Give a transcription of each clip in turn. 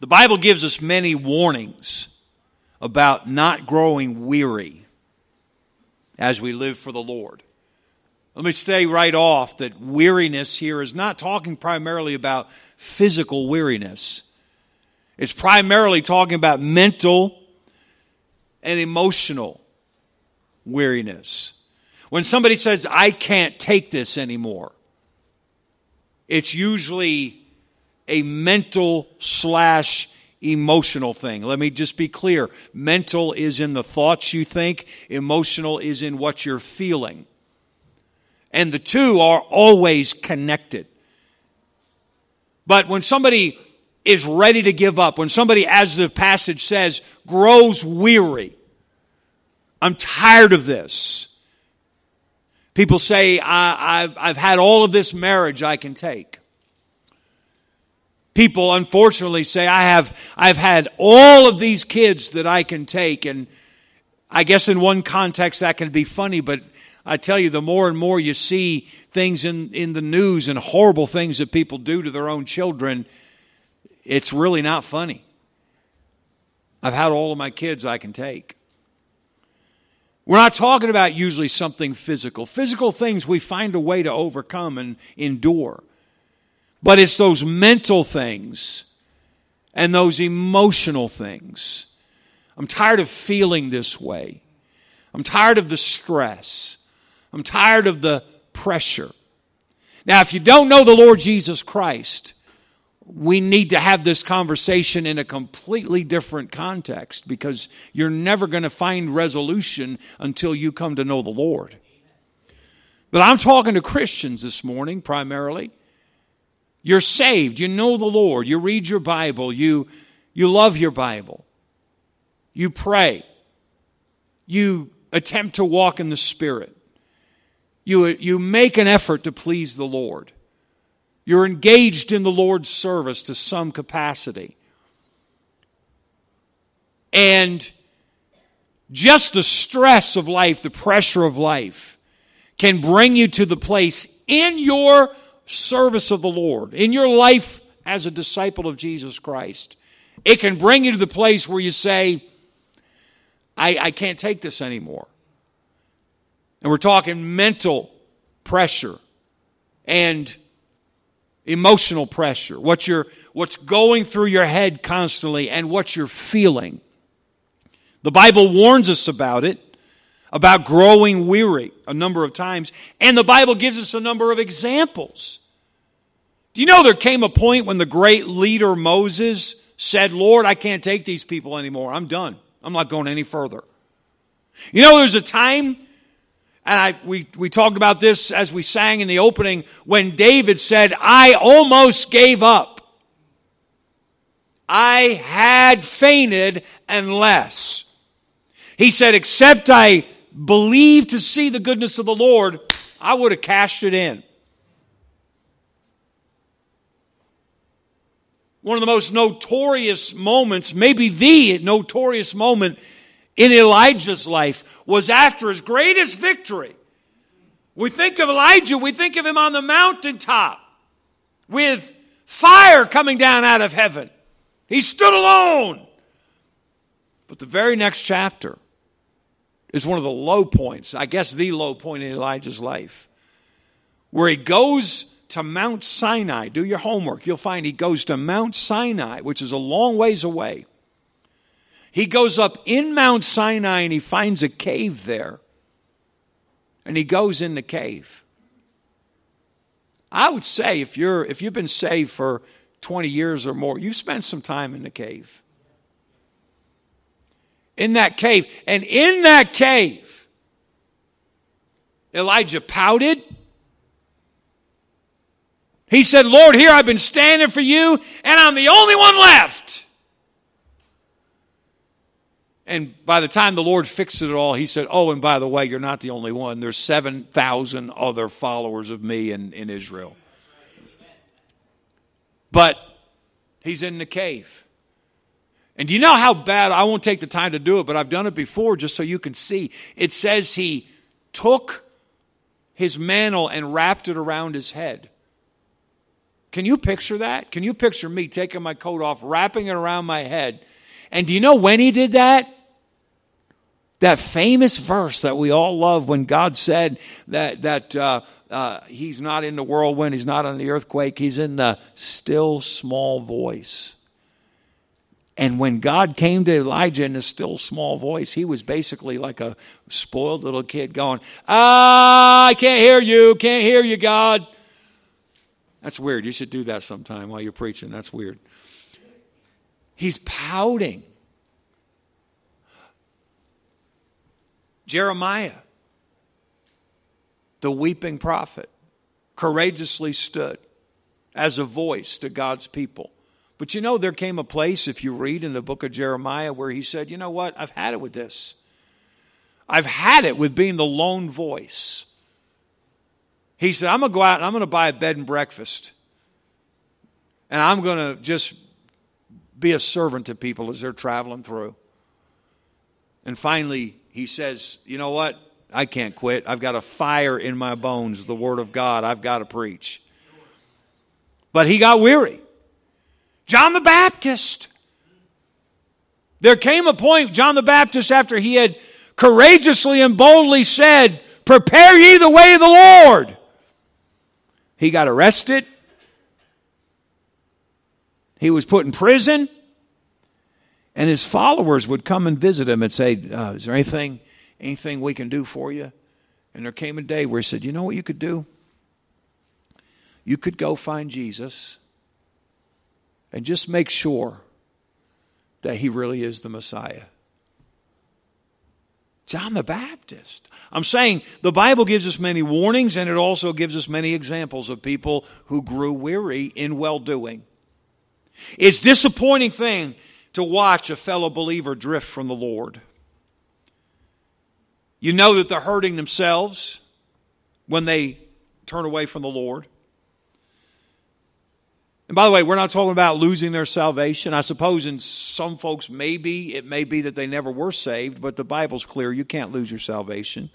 The Bible gives us many warnings about not growing weary as we live for the Lord. Let me say right off that weariness here is not talking primarily about physical weariness. It's primarily talking about mental and emotional weariness. When somebody says, I can't take this anymore, it's usually a mental slash emotional thing. Let me just be clear. Mental is in the thoughts you think, emotional is in what you're feeling. And the two are always connected. But when somebody is ready to give up, when somebody, as the passage says, grows weary, I'm tired of this. People say, I, have I've had all of this marriage I can take. People unfortunately say, I have, I've had all of these kids that I can take. And I guess in one context that can be funny, but I tell you, the more and more you see things in, in the news and horrible things that people do to their own children, it's really not funny. I've had all of my kids I can take. We're not talking about usually something physical. Physical things we find a way to overcome and endure. But it's those mental things and those emotional things. I'm tired of feeling this way. I'm tired of the stress. I'm tired of the pressure. Now, if you don't know the Lord Jesus Christ, we need to have this conversation in a completely different context because you're never going to find resolution until you come to know the Lord. But I'm talking to Christians this morning primarily. You're saved, you know the Lord, you read your Bible, you, you love your Bible, you pray, you attempt to walk in the Spirit, you, you make an effort to please the Lord. You're engaged in the Lord's service to some capacity. And just the stress of life, the pressure of life, can bring you to the place in your service of the Lord, in your life as a disciple of Jesus Christ. It can bring you to the place where you say, I, I can't take this anymore. And we're talking mental pressure and emotional pressure, what you're, what's going through your head constantly, and what you're feeling. The Bible warns us about it, about growing weary a number of times, and the Bible gives us a number of examples. Do you know there came a point when the great leader Moses said, Lord, I can't take these people anymore. I'm done. I'm not going any further. You know, there's a time and I, we, we talked about this as we sang in the opening when David said, I almost gave up. I had fainted unless. He said, except I believe to see the goodness of the Lord, I would have cashed it in. One of the most notorious moments, maybe the notorious moment in Elijah's life was after his greatest victory. We think of Elijah, we think of him on the mountaintop with fire coming down out of heaven. He stood alone. But the very next chapter is one of the low points, I guess the low point in Elijah's life, where he goes to Mount Sinai. Do your homework. You'll find he goes to Mount Sinai, which is a long ways away. He goes up in Mount Sinai and he finds a cave there. And he goes in the cave. I would say if you're if you've been saved for 20 years or more, you've spent some time in the cave. In that cave. And in that cave, Elijah pouted. He said, Lord, here I've been standing for you, and I'm the only one left. And by the time the Lord fixed it all, he said, Oh, and by the way, you're not the only one. There's 7,000 other followers of me in, in Israel. But he's in the cave. And do you know how bad? I won't take the time to do it, but I've done it before just so you can see. It says he took his mantle and wrapped it around his head. Can you picture that? Can you picture me taking my coat off, wrapping it around my head? And do you know when he did that? That famous verse that we all love when God said that, that uh, uh, he's not in the whirlwind, he's not in the earthquake, he's in the still small voice. And when God came to Elijah in a still small voice, he was basically like a spoiled little kid going, Ah, I can't hear you, can't hear you, God. That's weird. You should do that sometime while you're preaching. That's weird. He's pouting. Jeremiah, the weeping prophet, courageously stood as a voice to God's people. But you know, there came a place, if you read in the book of Jeremiah, where he said, You know what? I've had it with this. I've had it with being the lone voice. He said, I'm going to go out and I'm going to buy a bed and breakfast. And I'm going to just be a servant to people as they're traveling through. And finally, he says, You know what? I can't quit. I've got a fire in my bones, the Word of God. I've got to preach. But he got weary. John the Baptist. There came a point, John the Baptist, after he had courageously and boldly said, Prepare ye the way of the Lord. He got arrested. He was put in prison. And his followers would come and visit him and say, uh, Is there anything, anything we can do for you? And there came a day where he said, You know what you could do? You could go find Jesus and just make sure that he really is the Messiah. John the Baptist. I'm saying the Bible gives us many warnings and it also gives us many examples of people who grew weary in well doing. It's disappointing thing to watch a fellow believer drift from the Lord. You know that they're hurting themselves when they turn away from the Lord. And by the way, we're not talking about losing their salvation. I suppose in some folks, maybe it may be that they never were saved, but the Bible's clear you can't lose your salvation.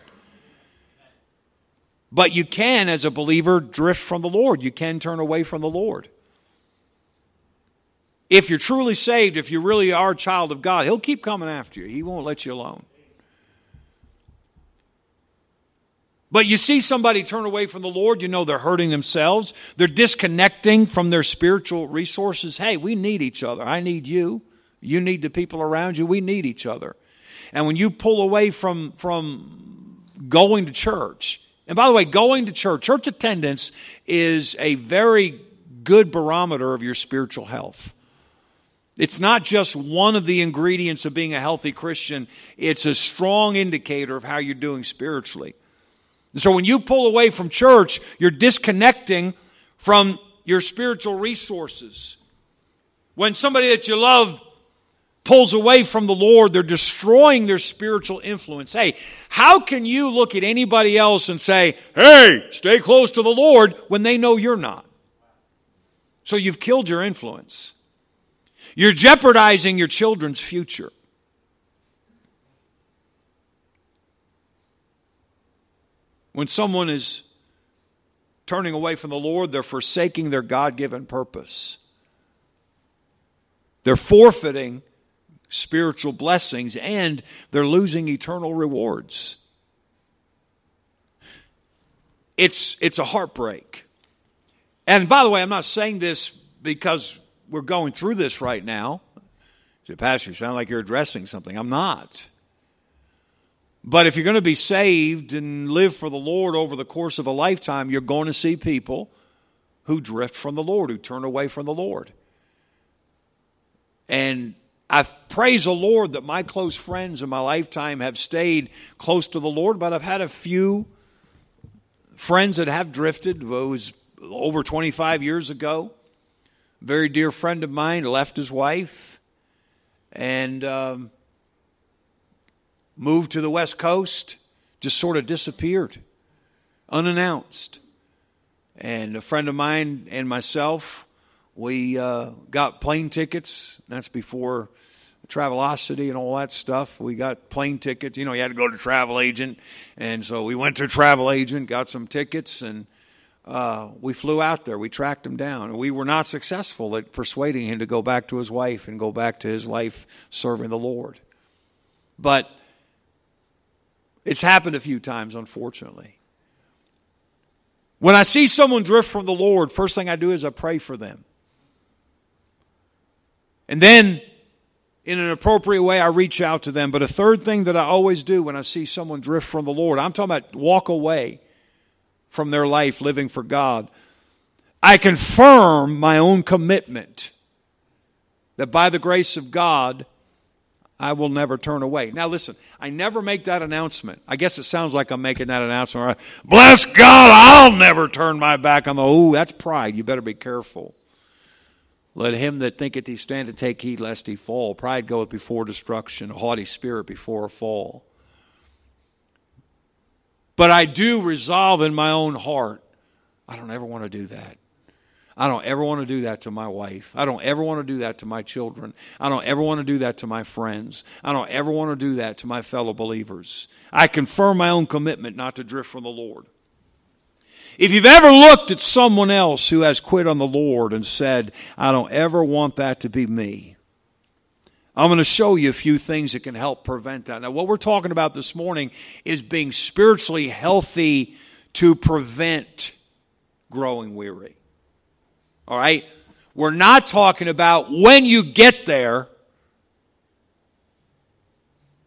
But you can, as a believer, drift from the Lord. You can turn away from the Lord. If you're truly saved, if you really are a child of God, He'll keep coming after you, He won't let you alone. But you see somebody turn away from the Lord, you know they're hurting themselves. They're disconnecting from their spiritual resources. Hey, we need each other. I need you. You need the people around you. We need each other. And when you pull away from, from going to church, and by the way, going to church, church attendance is a very good barometer of your spiritual health. It's not just one of the ingredients of being a healthy Christian, it's a strong indicator of how you're doing spiritually. And so when you pull away from church, you're disconnecting from your spiritual resources. When somebody that you love pulls away from the Lord, they're destroying their spiritual influence. Hey, how can you look at anybody else and say, hey, stay close to the Lord when they know you're not? So you've killed your influence. You're jeopardizing your children's future. When someone is turning away from the Lord, they're forsaking their God given purpose. They're forfeiting spiritual blessings and they're losing eternal rewards. It's, it's a heartbreak. And by the way, I'm not saying this because we're going through this right now. The pastor, you sound like you're addressing something. I'm not. But if you're going to be saved and live for the Lord over the course of a lifetime, you're going to see people who drift from the Lord, who turn away from the Lord. And I praise the Lord that my close friends in my lifetime have stayed close to the Lord, but I've had a few friends that have drifted. It was over 25 years ago. A very dear friend of mine left his wife and um, moved to the West Coast, just sort of disappeared, unannounced. And a friend of mine and myself, we uh, got plane tickets. That's before Travelocity and all that stuff. We got plane tickets. You know, you had to go to travel agent, and so we went to travel agent, got some tickets, and uh, we flew out there. We tracked him down. And we were not successful at persuading him to go back to his wife and go back to his life serving the Lord. But it's happened a few times, unfortunately. When I see someone drift from the Lord, first thing I do is I pray for them. And then, in an appropriate way, I reach out to them. But a third thing that I always do when I see someone drift from the Lord, I'm talking about walk away from their life living for God. I confirm my own commitment that by the grace of God, I will never turn away. Now, listen, I never make that announcement. I guess it sounds like I'm making that announcement. Right? Bless God, I'll never turn my back on the. Ooh, that's pride. You better be careful. Let him that thinketh he stand, standeth take heed lest he fall. Pride goeth before destruction, a haughty spirit before a fall. But I do resolve in my own heart, I don't ever want to do that. I don't ever want to do that to my wife. I don't ever want to do that to my children. I don't ever want to do that to my friends. I don't ever want to do that to my fellow believers. I confirm my own commitment not to drift from the Lord. If you've ever looked at someone else who has quit on the Lord and said, I don't ever want that to be me, I'm going to show you a few things that can help prevent that. Now, what we're talking about this morning is being spiritually healthy to prevent growing weary. All right? We're not talking about when you get there,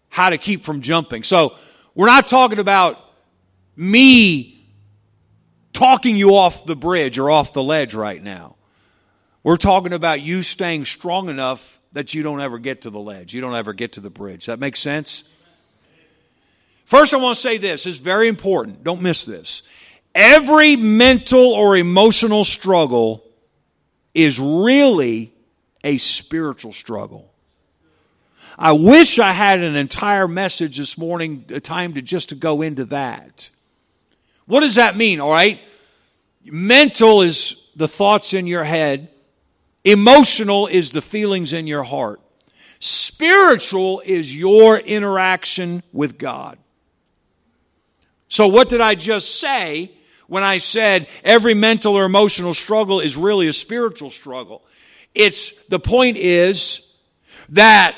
how to keep from jumping. So, we're not talking about me talking you off the bridge or off the ledge right now. We're talking about you staying strong enough that you don't ever get to the ledge. You don't ever get to the bridge. That makes sense? First, I want to say this. is very important. Don't miss this. Every mental or emotional struggle is really a spiritual struggle. I wish I had an entire message this morning, a time to just to go into that. What does that mean? All right. Mental is the thoughts in your head. Emotional is the feelings in your heart. Spiritual is your interaction with God. So, what did I just say when I said every mental or emotional struggle is really a spiritual struggle? It's the point is that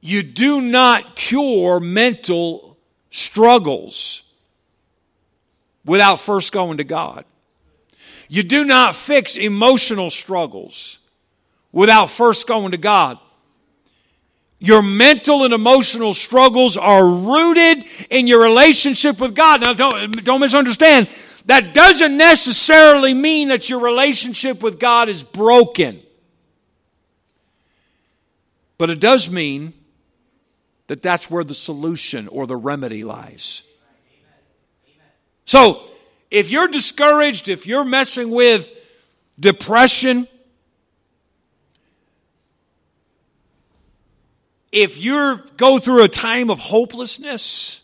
you do not cure mental struggles without first going to God. You do not fix emotional struggles without first going to God. Your mental and emotional struggles are rooted in your relationship with God. Now, don't, don't misunderstand. That doesn't necessarily mean that your relationship with God is broken. But it does mean that that's where the solution or the remedy lies. So, if you're discouraged, if you're messing with depression, if you go through a time of hopelessness,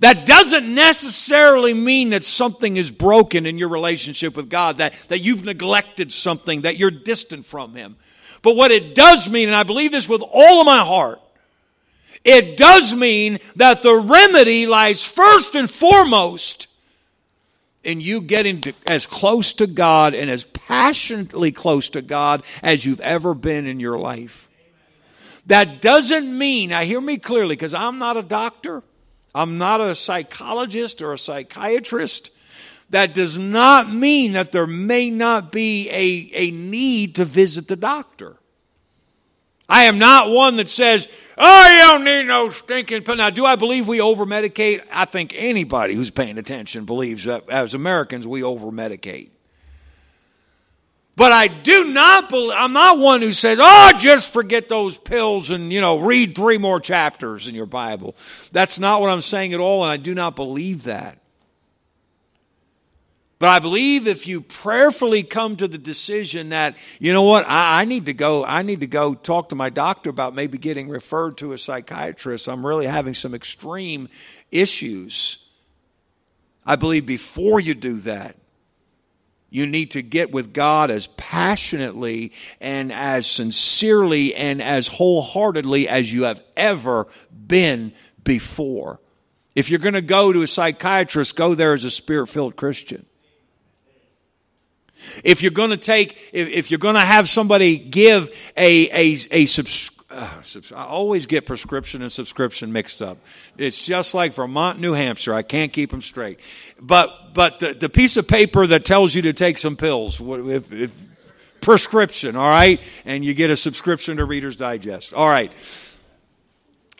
that doesn't necessarily mean that something is broken in your relationship with God, that, that you've neglected something, that you're distant from Him. But what it does mean, and I believe this with all of my heart, it does mean that the remedy lies first and foremost in you getting to, as close to God and as passionately close to God as you've ever been in your life. That doesn't mean, now hear me clearly, because I'm not a doctor, I'm not a psychologist or a psychiatrist. That does not mean that there may not be a, a need to visit the doctor. I am not one that says, oh, you don't need no stinking pill. Now, do I believe we over medicate? I think anybody who's paying attention believes that as Americans we over medicate. But I do not believe, I'm not one who says, oh, just forget those pills and, you know, read three more chapters in your Bible. That's not what I'm saying at all, and I do not believe that. But I believe if you prayerfully come to the decision that, you know what, I, I, need to go, I need to go talk to my doctor about maybe getting referred to a psychiatrist. I'm really having some extreme issues. I believe before you do that, you need to get with God as passionately and as sincerely and as wholeheartedly as you have ever been before. If you're going to go to a psychiatrist, go there as a spirit filled Christian. If you're going to take, if, you're going to have somebody give a, a, a subscription, I always get prescription and subscription mixed up. It's just like Vermont, New Hampshire. I can't keep them straight. But but the, the piece of paper that tells you to take some pills, if, if prescription, all right, and you get a subscription to Reader's Digest. All right.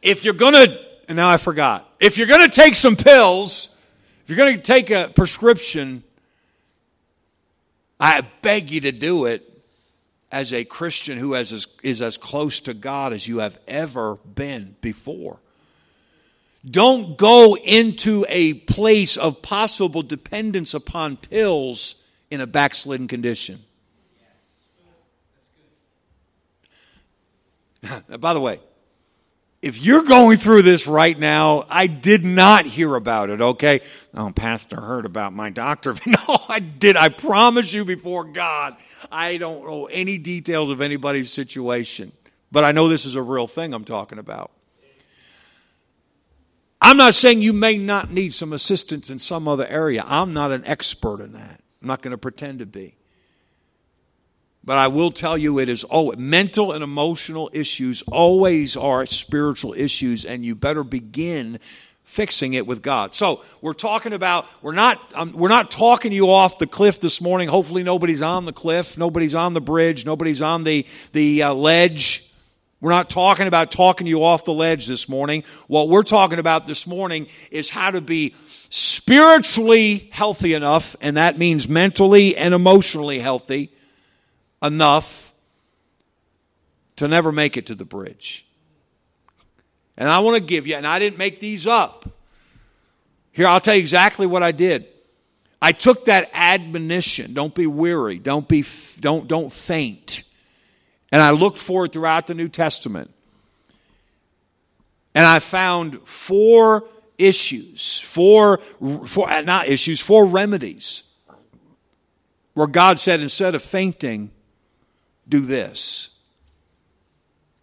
If you're gonna, and now I forgot. If you're gonna take some pills, if you're gonna take a prescription, I beg you to do it as a Christian who is as close to God as you have ever been before. Don't go into a place of possible dependence upon pills in a backslidden condition. By the way, if you're going through this right now, I did not hear about it, okay? Oh, Pastor heard about my doctor. No, I did. I promise you before God, I don't know any details of anybody's situation. But I know this is a real thing I'm talking about. I'm not saying you may not need some assistance in some other area. I'm not an expert in that. I'm not going to pretend to be. But I will tell you, it is oh, mental and emotional issues always are spiritual issues, and you better begin fixing it with God. So we're talking about we're not um, we're not talking you off the cliff this morning. Hopefully nobody's on the cliff, nobody's on the bridge, nobody's on the the uh, ledge. We're not talking about talking you off the ledge this morning. What we're talking about this morning is how to be spiritually healthy enough, and that means mentally and emotionally healthy enough to never make it to the bridge. And I want to give you, and I didn't make these up. Here, I'll tell you exactly what I did. I took that admonition, don't be weary, don't be don't don't faint. And I looked for it throughout the New Testament. And I found four issues, four, four not issues, four remedies where God said instead of fainting, do this.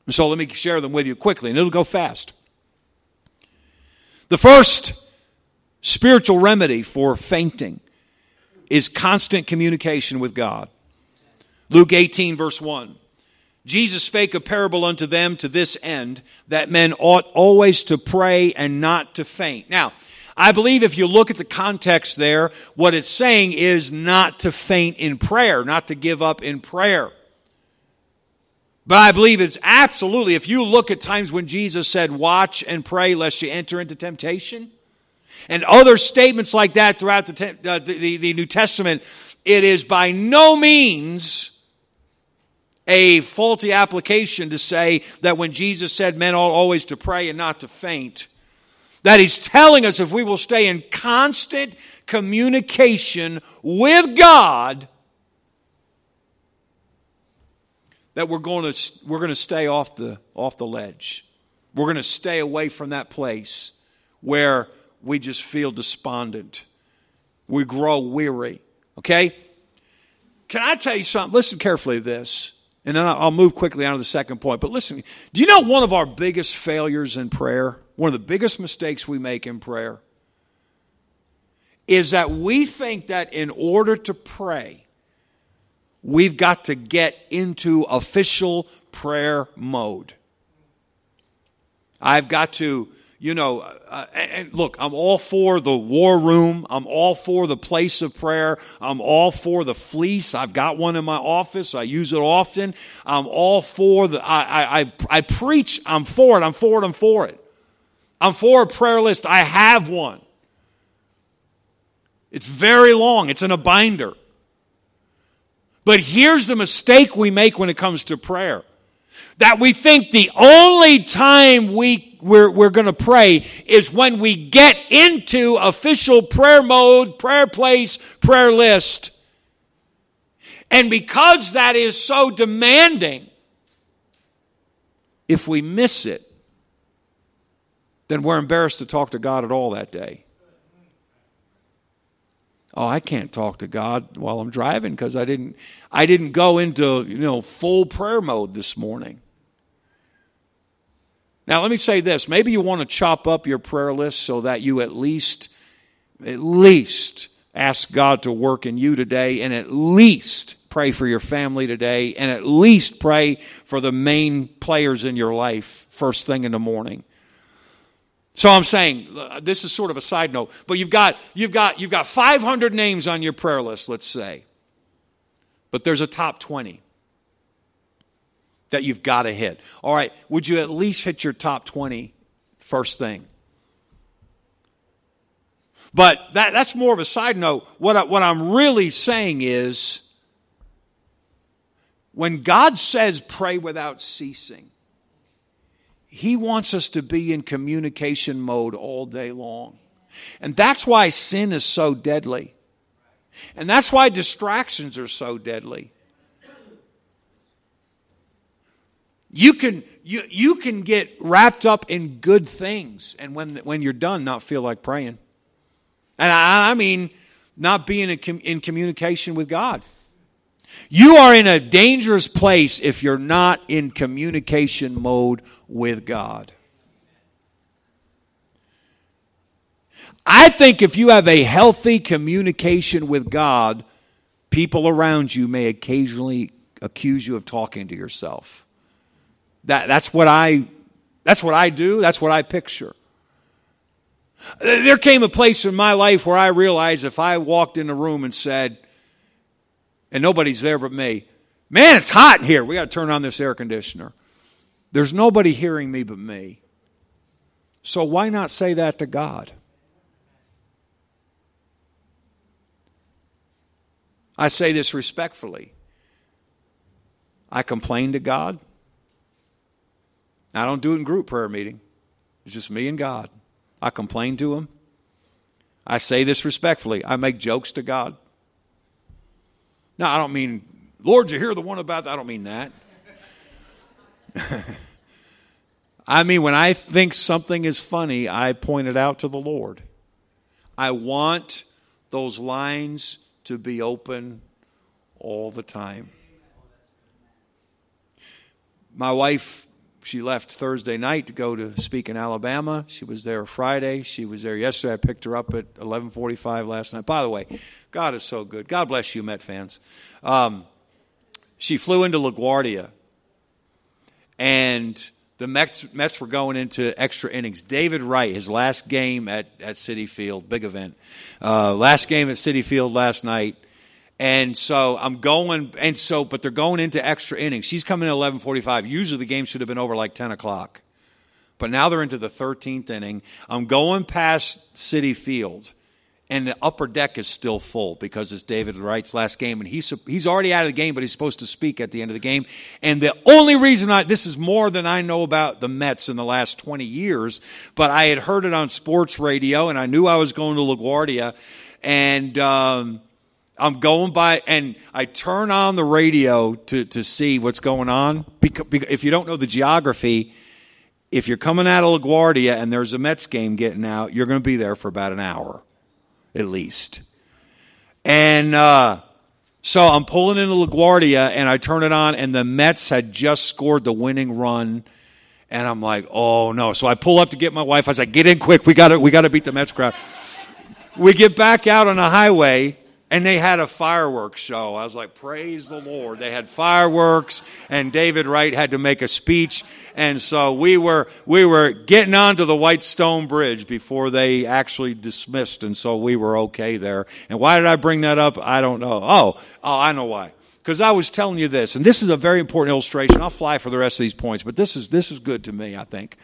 So let me share them with you quickly, and it'll go fast. The first spiritual remedy for fainting is constant communication with God. Luke 18, verse 1. Jesus spake a parable unto them to this end, that men ought always to pray and not to faint. Now, I believe if you look at the context there, what it's saying is not to faint in prayer, not to give up in prayer. But I believe it's absolutely, if you look at times when Jesus said, watch and pray lest you enter into temptation, and other statements like that throughout the, uh, the, the, the New Testament, it is by no means a faulty application to say that when Jesus said men ought always to pray and not to faint, that he's telling us if we will stay in constant communication with God, that we're going to, we're going to stay off the, off the ledge. We're going to stay away from that place where we just feel despondent. We grow weary. Okay? Can I tell you something? Listen carefully to this, and then I'll move quickly on to the second point. But listen, do you know one of our biggest failures in prayer, one of the biggest mistakes we make in prayer, is that we think that in order to pray, we've got to get into official prayer mode. I've got to, you know, uh, and look, I'm all for the war room. I'm all for the place of prayer. I'm all for the fleece. I've got one in my office. I use it often. I'm all for the, I, I, I preach. I'm for it. I'm for it. I'm for it. I'm for a prayer list. I have one. It's very long. It's in a binder. But here's the mistake we make when it comes to prayer. That we think the only time we, we're, we're going to pray is when we get into official prayer mode, prayer place, prayer list. And because that is so demanding, if we miss it, then we're embarrassed to talk to God at all that day. Oh, I can't talk to God while I'm driving because I didn't I didn't go into, you know, full prayer mode this morning. Now, let me say this. Maybe you want to chop up your prayer list so that you at least, at least ask God to work in you today and at least pray for your family today and at least pray for the main players in your life first thing in the morning. So I'm saying uh, this is sort of a side note, but you've got you've got you've got 500 names on your prayer list, let's say. But there's a top 20 that you've got to hit. All right, would you at least hit your top 20 first thing? But that, that's more of a side note. What, I, what I'm really saying is when God says pray without ceasing, He wants us to be in communication mode all day long. And that's why sin is so deadly. And that's why distractions are so deadly. You can, you, you can get wrapped up in good things and when, when you're done, not feel like praying. And I, I mean, not being in, in communication with God. You are in a dangerous place if you're not in communication mode with God. I think if you have a healthy communication with God, people around you may occasionally accuse you of talking to yourself. That, that's what I that's what I do, that's what I picture. There came a place in my life where I realized if I walked in a room and said, and nobody's there but me, man, it's hot in here. We got to turn on this air conditioner. There's nobody hearing me but me. So why not say that to God? I say this respectfully. I complain to God. I don't do it in group prayer meeting. It's just me and God. I complain to him. I say this respectfully. I make jokes to God. Now, I don't mean, Lord, you hear the one about that? I don't mean that. I mean, when I think something is funny, I point it out to the Lord. I want those lines to be open all the time. My wife she left Thursday night to go to speak in Alabama. She was there Friday. She was there yesterday. I picked her up at 11:45 last night. By the way, God is so good. God bless you, Met fans. Um, she flew into LaGuardia, and the Mets, Mets were going into extra innings. David Wright, his last game at, at Citi Field, big event. Uh, last game at Citi Field last night. And so I'm going, and so, but they're going into extra innings. She's coming at 11:45. Usually the game should have been over like 10 o'clock, but now they're into the 13th inning. I'm going past Citi Field, and the upper deck is still full because it's David Wright's last game, and he's he's already out of the game, but he's supposed to speak at the end of the game. And the only reason I this is more than I know about the Mets in the last 20 years, but I had heard it on sports radio, and I knew I was going to LaGuardia, and. Um, I'm going by, and I turn on the radio to, to see what's going on. Because, if you don't know the geography, if you're coming out of LaGuardia and there's a Mets game getting out, you're going to be there for about an hour, at least. And uh, so I'm pulling into LaGuardia, and I turn it on, and the Mets had just scored the winning run. And I'm like, oh no! So I pull up to get my wife. I was like, get in quick. We got to, we got to beat the Mets crowd. we get back out on the highway, and they had a fireworks show. I was like, praise the Lord. They had fireworks and David Wright had to make a speech. And so we were, we were getting onto the Whitestone Bridge before they actually dismissed. And so we were okay there. And why did I bring that up? I don't know. Oh, oh, I know why. Because I was telling you this, and this is a very important illustration. I'll fly for the rest of these points, but this is, this is good to me, I think.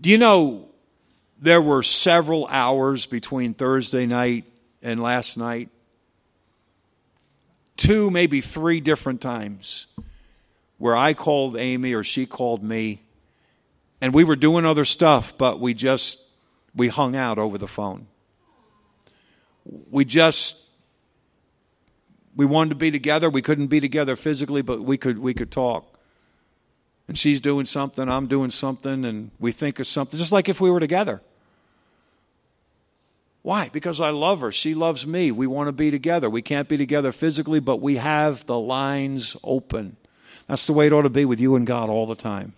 Do you know there were several hours between Thursday night and last night. Two, maybe three different times where I called Amy or she called me, and we were doing other stuff, but we just we hung out over the phone. We just we wanted to be together. We couldn't be together physically, but we could we could talk. And she's doing something, I'm doing something, and we think of something, just like if we were together. Why? Because I love her. She loves me. We want to be together. We can't be together physically, but we have the lines open. That's the way it ought to be with you and God all the time.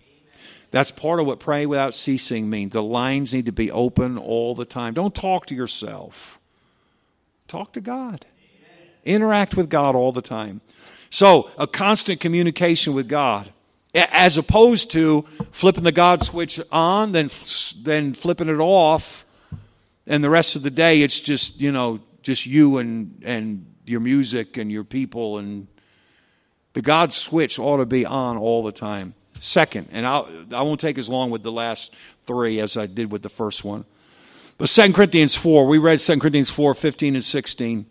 That's part of what pray without ceasing means. The lines need to be open all the time. Don't talk to yourself. Talk to God. Interact with God all the time. So, a constant communication with God, as opposed to flipping the God switch on, then, then flipping it off, and the rest of the day it's just, you know, just you and, and your music and your people. And the God switch ought to be on all the time. Second, and I'll, I won't take as long with the last three as I did with the first one. But 2 Corinthians 4, we read 2 Corinthians 4 15 and 16.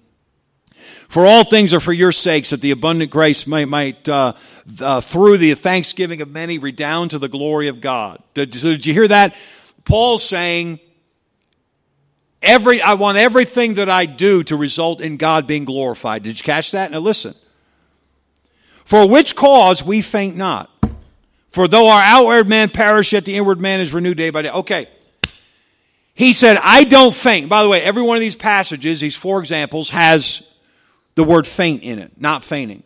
For all things are for your sakes, that the abundant grace might, might uh, uh, through the thanksgiving of many, redound to the glory of God. Did, so did you hear that? Paul's saying, every, I want everything that I do to result in God being glorified. Did you catch that? Now listen. For which cause we faint not. For though our outward man perish, yet the inward man is renewed day by day. Okay. He said, I don't faint. By the way, every one of these passages, these four examples, has the word faint in it, not fainting.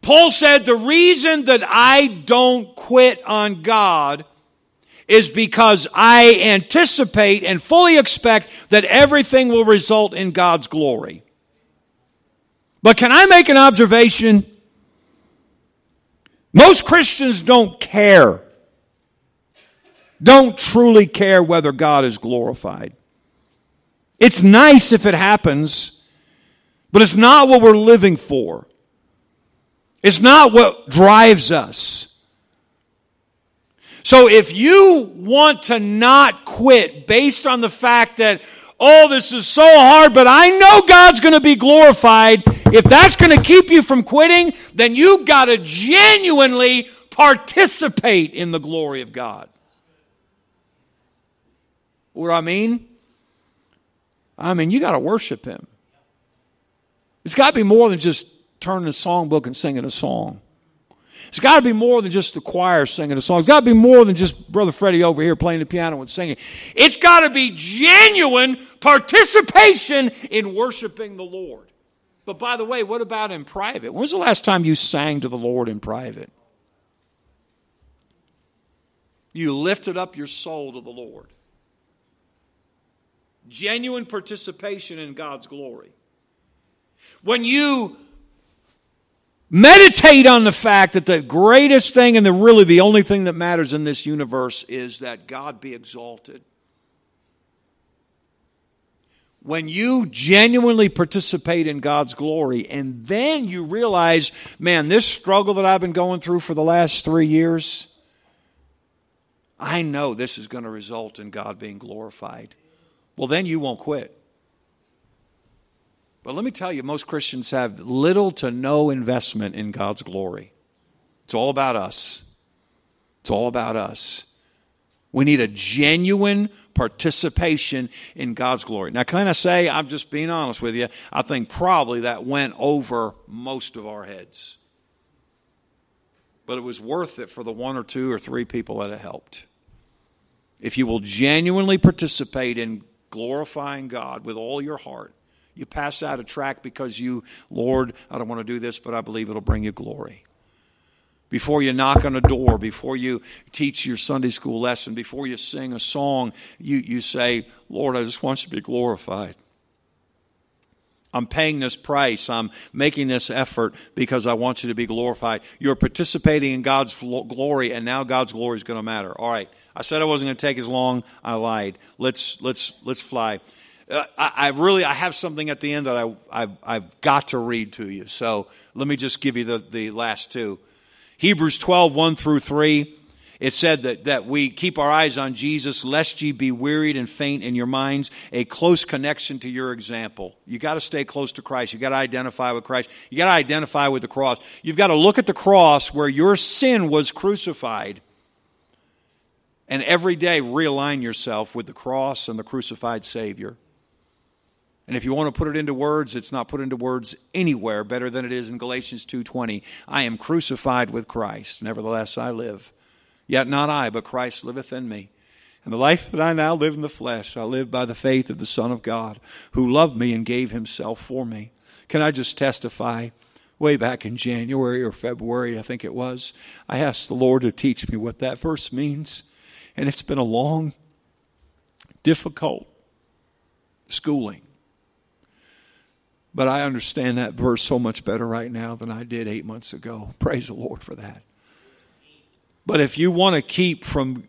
Paul said, The reason that I don't quit on God is because I anticipate and fully expect that everything will result in God's glory. But can I make an observation? Most Christians don't care, don't truly care whether God is glorified. It's nice if it happens. But it's not what we're living for. It's not what drives us. So if you want to not quit based on the fact that, oh, this is so hard, but I know God's going to be glorified, if that's going to keep you from quitting, then you've got to genuinely participate in the glory of God. What I mean? I mean, you got to worship Him. It's got to be more than just turning a songbook and singing a song. It's got to be more than just the choir singing a song. It's got to be more than just Brother Freddie over here playing the piano and singing. It's got to be genuine participation in worshiping the Lord. But by the way, what about in private? When was the last time you sang to the Lord in private? You lifted up your soul to the Lord. Genuine participation in God's glory. When you meditate on the fact that the greatest thing and the really the only thing that matters in this universe is that God be exalted. When you genuinely participate in God's glory and then you realize, man, this struggle that I've been going through for the last three years, I know this is going to result in God being glorified. Well, then you won't quit. But let me tell you, most Christians have little to no investment in God's glory. It's all about us. It's all about us. We need a genuine participation in God's glory. Now, can I say, I'm just being honest with you, I think probably that went over most of our heads. But it was worth it for the one or two or three people that it helped. If you will genuinely participate in glorifying God with all your heart, you pass out a track because you, Lord, I don't want to do this, but I believe it'll bring you glory. Before you knock on a door, before you teach your Sunday school lesson, before you sing a song, you, you say, Lord, I just want you to be glorified. I'm paying this price. I'm making this effort because I want you to be glorified. You're participating in God's glory, and now God's glory is going to matter. All right. I said I wasn't going to take as long. I lied. Let's let's let's fly. Uh, I, I, really I have something at the end that I, I've, I've, got to read to you. So let me just give you the, the last two. Hebrews 12, 1 through 3. It said that, that we keep our eyes on Jesus, lest ye be wearied and faint in your minds. A close connection to your example. You got to stay close to Christ. You got to identify with Christ. You got to identify with the cross. You've got to look at the cross where your sin was crucified and every day realign yourself with the cross and the crucified Savior. And if you want to put it into words, it's not put into words anywhere better than it is in Galatians 2:20. I am crucified with Christ, nevertheless I live. Yet not I, but Christ liveth in me. And the life that I now live in the flesh, I live by the faith of the Son of God, who loved me and gave himself for me. Can I just testify? way back in January or February, I think it was. I asked the Lord to teach me what that verse means. And it's been a long, difficult schooling. But I understand that verse so much better right now than I did eight months ago. Praise the Lord for that. But if you want to keep from,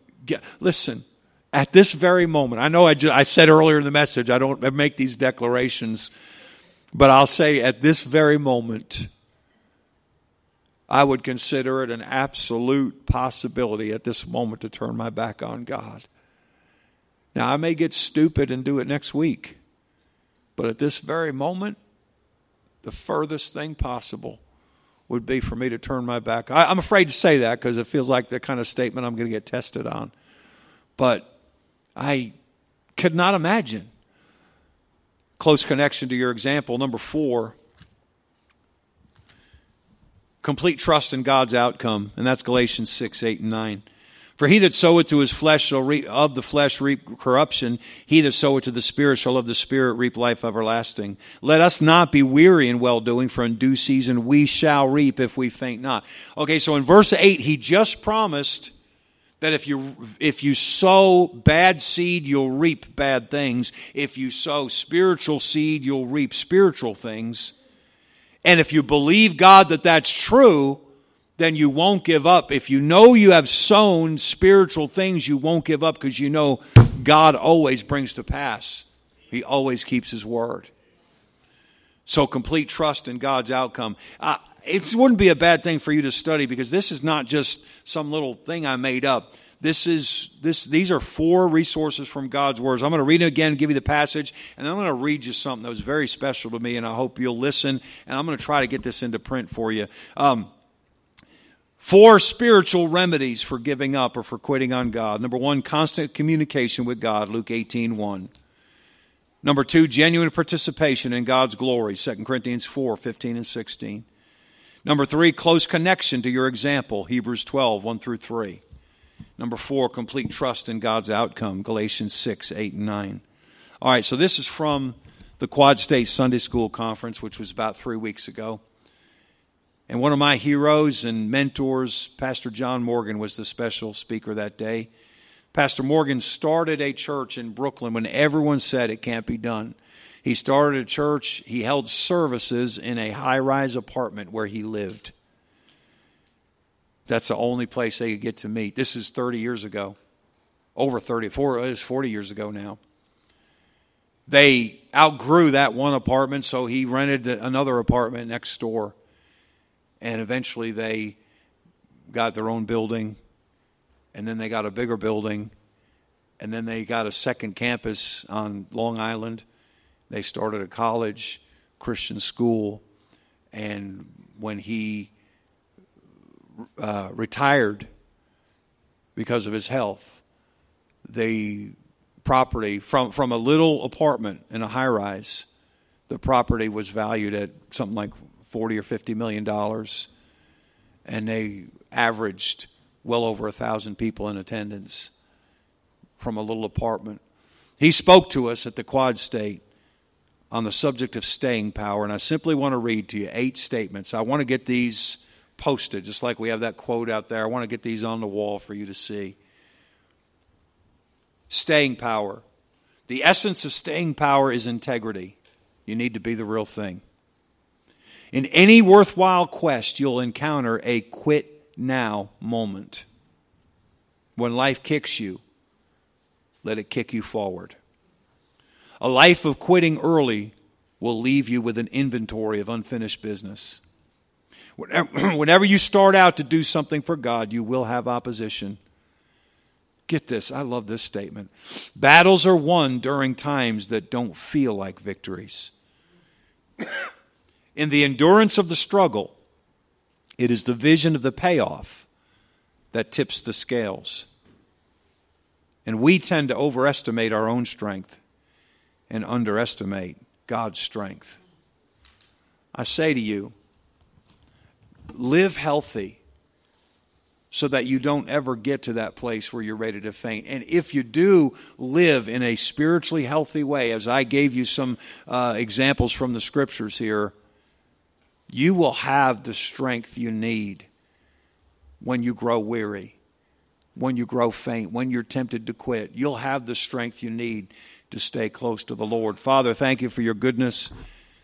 listen, at this very moment, I know I, just, I said earlier in the message, I don't make these declarations, but I'll say at this very moment, I would consider it an absolute possibility at this moment to turn my back on God. Now, I may get stupid and do it next week, but at this very moment, the furthest thing possible would be for me to turn my back. I, am afraid to say that because it feels like the kind of statement I'm going to get tested on. But I could not imagine. Close connection to your example. Number four, complete trust in God's outcome. And that's Galatians 6, 8, and 9. For he that soweth to his flesh shall reap, of the flesh reap corruption. He that soweth to the Spirit shall of the Spirit reap life everlasting. Let us not be weary in well doing, for in due season we shall reap if we faint not. Okay, so in verse 8, he just promised that if you if you sow bad seed you'll reap bad things if you sow spiritual seed you'll reap spiritual things and if you believe god that that's true then you won't give up. If you know you have sown spiritual things, you won't give up because you know God always brings to pass. He always keeps His word. So complete trust in God's outcome. Uh, it wouldn't be a bad thing for you to study because this is not just some little thing I made up. This is this. These are four resources from God's words. I'm going to read it again, give you the passage, and then I'm going to read you something that was very special to me, and I hope you'll listen. And I'm going to try to get this into print for you. Um, Four spiritual remedies for giving up or for quitting on God. Number one, constant communication with God, Luke 18 1. Number two, genuine participation in God's glory, 2 Corinthians 4 15 and 16. Number three, close connection to your example, Hebrews 12 1 through 3. Number four, complete trust in God's outcome, Galatians 6 8 and 9. All right, so this is from the Quad State Sunday School Conference, which was about three weeks ago. And one of my heroes and mentors, Pastor John Morgan, was the special speaker that day. Pastor Morgan started a church in Brooklyn when everyone said it can't be done. He started a church, he held services in a high rise apartment where he lived. That's the only place they could get to meet. This is 30 years ago. Over 30, four, it is 40 years ago now. They outgrew that one apartment, so he rented another apartment next door and eventually they got their own building, and then they got a bigger building, and then they got a second campus on Long Island. They started a college, Christian school, and when he uh, retired because of his health, the property from from a little apartment in a high rise, the property was valued at something like 40 or 50 million dollars and they averaged well over a thousand people in attendance from a little apartment. He spoke to us at the quad state on the subject of staying power and i simply want to read to you eight statements. I want to get these posted just like we have that quote out there. I want to get these on the wall for you to see. Staying power. The essence of staying power is integrity. You need to be the real thing in any worthwhile quest, you'll encounter a quit now moment. When life kicks you, let it kick you forward. A life of quitting early will leave you with an inventory of unfinished business. Whenever you start out to do something for God, you will have opposition. Get this, I love this statement. Battles are won during times that don't feel like victories. In the endurance of the struggle, it is the vision of the payoff that tips the scales. And we tend to overestimate our own strength and underestimate God's strength. I say to you, live healthy so that you don't ever get to that place where you're ready to faint. And if you do live in a spiritually healthy way, as I gave you some uh, examples from the scriptures here, you will have the strength you need when you grow weary, when you grow faint, when you're tempted to quit. You'll have the strength you need to stay close to the Lord. Father, thank you for your goodness.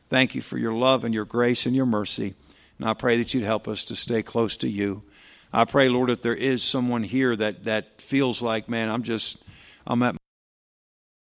Thank you for your love and your grace and your mercy. And I pray that you'd help us to stay close to you. I pray, Lord, if there is someone here that, that feels like, man, I'm just, I'm at